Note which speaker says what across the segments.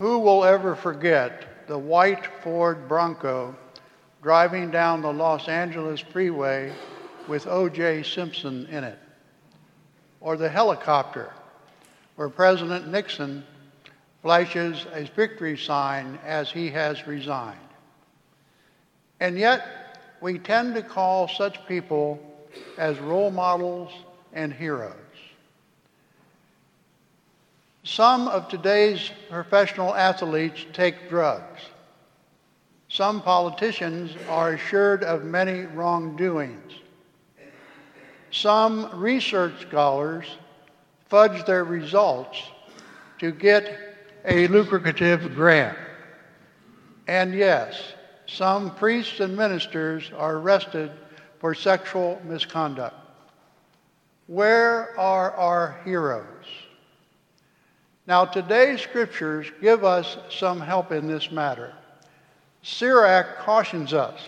Speaker 1: Who will ever forget the white Ford Bronco driving down the Los Angeles freeway with O.J. Simpson in it? Or the helicopter where President Nixon flashes a victory sign as he has resigned? And yet, we tend to call such people as role models and heroes. Some of today's professional athletes take drugs. Some politicians are assured of many wrongdoings. Some research scholars fudge their results to get a lucrative grant. And yes, some priests and ministers are arrested for sexual misconduct. Where are our heroes? Now, today's scriptures give us some help in this matter. Sirach cautions us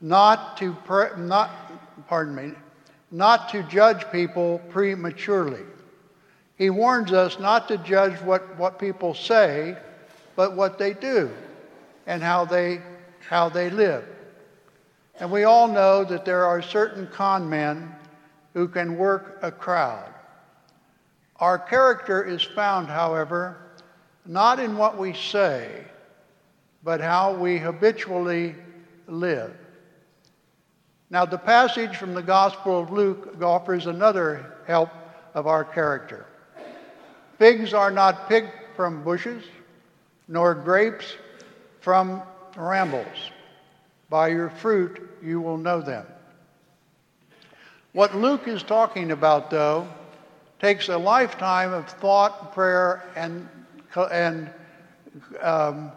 Speaker 1: not to, pre- not, pardon me, not to judge people prematurely. He warns us not to judge what, what people say, but what they do and how they, how they live. And we all know that there are certain con men who can work a crowd. Our character is found, however, not in what we say, but how we habitually live. Now, the passage from the Gospel of Luke offers another help of our character. Figs are not picked from bushes, nor grapes from rambles. By your fruit you will know them. What Luke is talking about, though, takes a lifetime of thought, prayer, and, and um,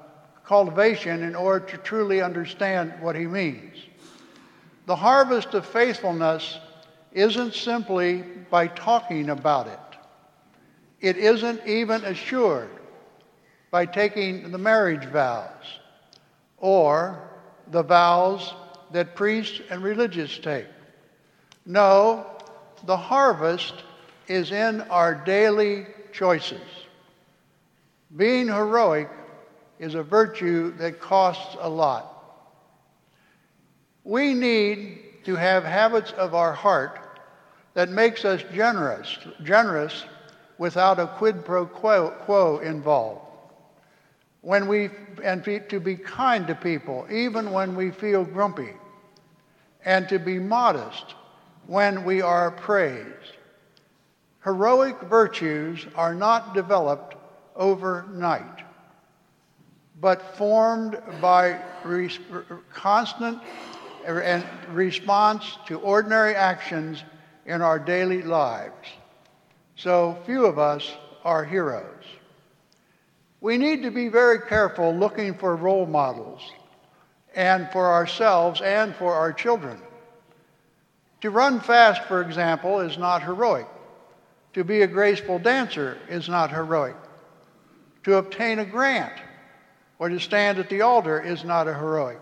Speaker 1: cultivation in order to truly understand what he means. The harvest of faithfulness isn't simply by talking about it. It isn't even assured by taking the marriage vows or the vows that priests and religious take. No, the harvest is in our daily choices. Being heroic is a virtue that costs a lot. We need to have habits of our heart that makes us generous, generous without a quid pro quo, involved. When we and to be kind to people even when we feel grumpy and to be modest when we are praised. Heroic virtues are not developed overnight, but formed by re- constant and response to ordinary actions in our daily lives. So few of us are heroes. We need to be very careful looking for role models and for ourselves and for our children. To run fast, for example, is not heroic. To be a graceful dancer is not heroic. To obtain a grant or to stand at the altar is not a heroic.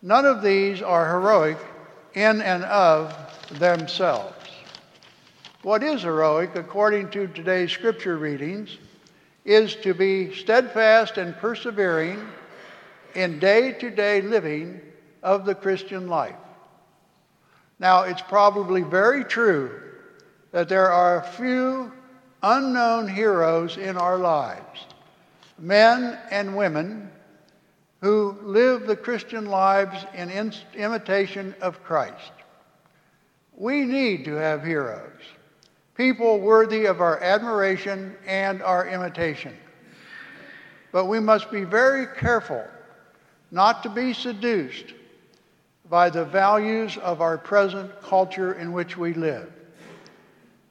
Speaker 1: None of these are heroic in and of themselves. What is heroic, according to today's scripture readings, is to be steadfast and persevering in day to day living of the Christian life. Now, it's probably very true that there are few unknown heroes in our lives, men and women who live the Christian lives in imitation of Christ. We need to have heroes, people worthy of our admiration and our imitation. But we must be very careful not to be seduced by the values of our present culture in which we live.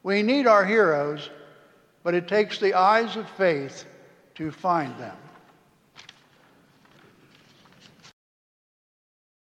Speaker 1: We need our heroes, but it takes the eyes of faith to find them.